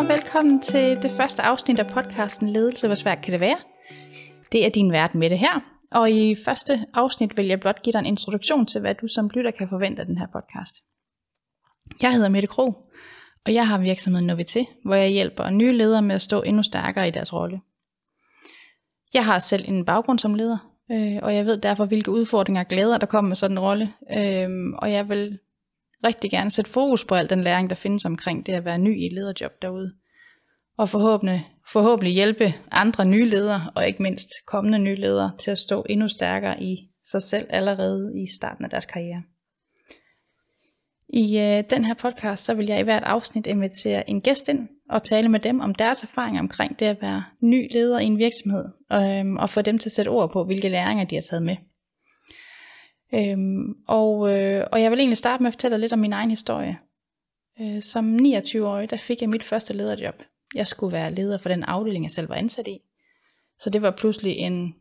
og velkommen til det første afsnit af podcasten Ledelse, hvor svært kan det være? Det er din vært med det her, og i første afsnit vil jeg blot give dig en introduktion til, hvad du som lytter kan forvente af den her podcast. Jeg hedder Mette Kro, og jeg har virksomheden Novité, hvor jeg hjælper nye ledere med at stå endnu stærkere i deres rolle. Jeg har selv en baggrund som leder, øh, og jeg ved derfor, hvilke udfordringer og glæder, der kommer med sådan en rolle, øh, og jeg vil rigtig gerne sætte fokus på al den læring, der findes omkring det at være ny i et lederjob derude. Og forhåbentlig, forhåbentlig hjælpe andre nye ledere, og ikke mindst kommende nye ledere, til at stå endnu stærkere i sig selv allerede i starten af deres karriere. I øh, den her podcast, så vil jeg i hvert afsnit invitere en gæst ind og tale med dem om deres erfaringer omkring det at være ny leder i en virksomhed, øh, og få dem til at sætte ord på, hvilke læringer de har taget med. Øhm, og, øh, og jeg vil egentlig starte med at fortælle lidt om min egen historie. Øh, som 29-årig, der fik jeg mit første lederjob. Jeg skulle være leder for den afdeling, jeg selv var ansat i. Så det var pludselig en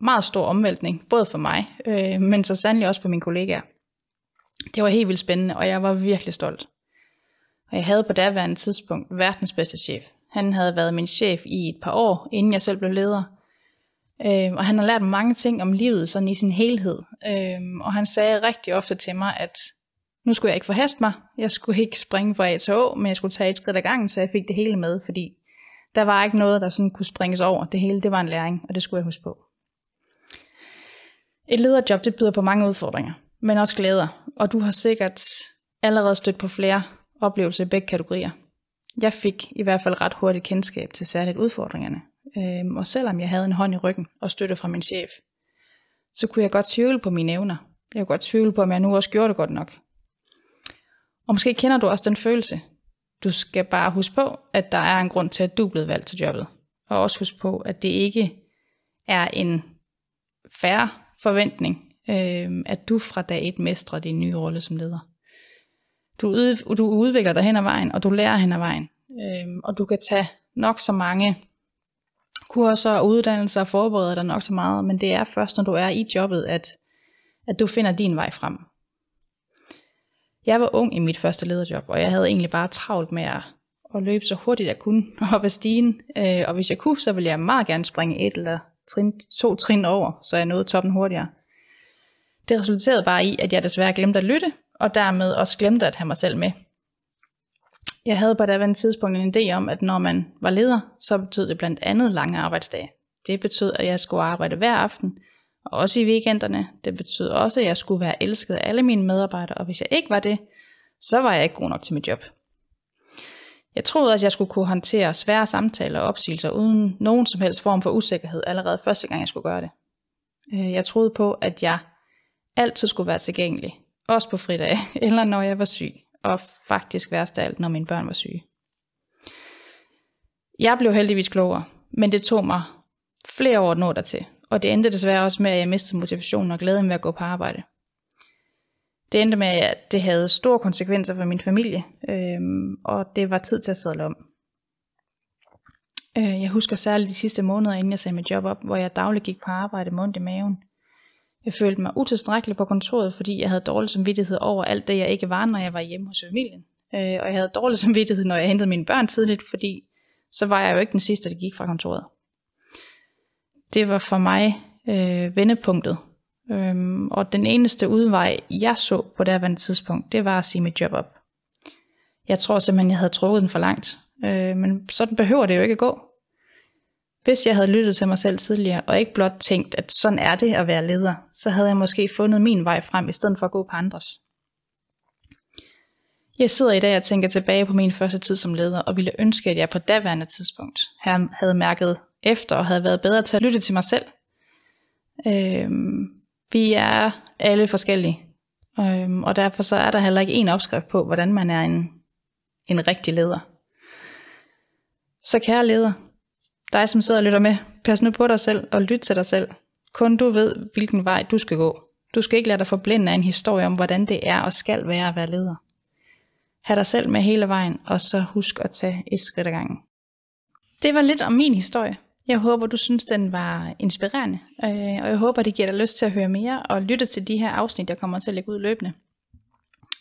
meget stor omvæltning, både for mig, øh, men så sandelig også for mine kollegaer. Det var helt vildt spændende, og jeg var virkelig stolt. Og jeg havde på daværende tidspunkt verdens bedste chef. Han havde været min chef i et par år, inden jeg selv blev leder. Øh, og han har lært mig mange ting om livet sådan i sin helhed. Øh, og han sagde rigtig ofte til mig, at nu skulle jeg ikke forhaste mig. Jeg skulle ikke springe fra A til Å, men jeg skulle tage et skridt ad gangen, så jeg fik det hele med, fordi der var ikke noget, der sådan kunne springes over. Det hele, det var en læring, og det skulle jeg huske på. Et lederjob, det byder på mange udfordringer, men også glæder. Og du har sikkert allerede stødt på flere oplevelser i begge kategorier. Jeg fik i hvert fald ret hurtigt kendskab til særligt udfordringerne. Øhm, og selvom jeg havde en hånd i ryggen og støtte fra min chef, så kunne jeg godt tvivle på mine evner. Jeg kunne godt tvivle på, om jeg nu også gjorde det godt nok. Og måske kender du også den følelse. Du skal bare huske på, at der er en grund til, at du er blevet valgt til jobbet. Og også huske på, at det ikke er en færre forventning, øh, at du fra dag et mestrer din nye rolle som leder. Du, ud, du udvikler dig hen ad vejen, og du lærer hen ad vejen. Øh, og du kan tage nok så mange kurser og uddannelser og forbereder dig nok så meget, men det er først, når du er i jobbet, at, at du finder din vej frem. Jeg var ung i mit første lederjob, og jeg havde egentlig bare travlt med at, at løbe så hurtigt jeg kunne op ad stigen. Øh, og hvis jeg kunne, så ville jeg meget gerne springe et eller trin, to trin over, så jeg nåede toppen hurtigere. Det resulterede bare i, at jeg desværre glemte at lytte, og dermed også glemte at have mig selv med. Jeg havde på daværende tidspunkt en idé om, at når man var leder, så betød det blandt andet lange arbejdsdage. Det betød, at jeg skulle arbejde hver aften, og også i weekenderne. Det betød også, at jeg skulle være elsket af alle mine medarbejdere, og hvis jeg ikke var det, så var jeg ikke god nok til mit job. Jeg troede, at jeg skulle kunne håndtere svære samtaler og opsigelser uden nogen som helst form for usikkerhed allerede første gang, jeg skulle gøre det. Øh, jeg troede på, at jeg altid skulle være tilgængelig, også på fridage, eller når jeg var syg og faktisk værst af alt, når mine børn var syge. Jeg blev heldigvis klogere, men det tog mig flere år at nå dertil, og det endte desværre også med, at jeg mistede motivationen og glæden ved at gå på arbejde. Det endte med, at det havde store konsekvenser for min familie, øhm, og det var tid til at sadle om. Øh, jeg husker særligt de sidste måneder, inden jeg sagde mit job op, hvor jeg dagligt gik på arbejde med ondt i maven. Jeg følte mig utilstrækkelig på kontoret, fordi jeg havde dårlig samvittighed over alt det, jeg ikke var, når jeg var hjemme hos familien. Øh, og jeg havde dårlig samvittighed, når jeg hentede mine børn tidligt, fordi så var jeg jo ikke den sidste, der gik fra kontoret. Det var for mig øh, vendepunktet. Øhm, og den eneste udvej, jeg så på det her tidspunkt, det var at sige mit job op. Jeg tror simpelthen, jeg havde trukket den for langt. Øh, men sådan behøver det jo ikke at gå. Hvis jeg havde lyttet til mig selv tidligere, og ikke blot tænkt, at sådan er det at være leder, så havde jeg måske fundet min vej frem, i stedet for at gå på andres. Jeg sidder i dag og tænker tilbage på min første tid som leder, og ville ønske, at jeg på daværende tidspunkt havde mærket efter og havde været bedre til at lytte til mig selv. Øhm, vi er alle forskellige, øhm, og derfor så er der heller ikke en opskrift på, hvordan man er en, en rigtig leder. Så kære leder, dig som sidder og lytter med, pas nu på dig selv og lyt til dig selv. Kun du ved, hvilken vej du skal gå. Du skal ikke lade dig forblinde af en historie om, hvordan det er og skal være at være leder. Ha' dig selv med hele vejen, og så husk at tage et skridt ad gangen. Det var lidt om min historie. Jeg håber, du synes, den var inspirerende, øh, og jeg håber, det giver dig lyst til at høre mere og lytte til de her afsnit, jeg kommer til at lægge ud løbende.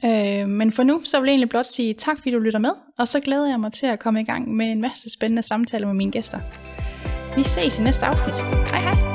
Øh, men for nu, så vil jeg egentlig blot sige tak, fordi du lytter med, og så glæder jeg mig til at komme i gang med en masse spændende samtaler med mine gæster. Vi ses i næste afsnit. Hej hej!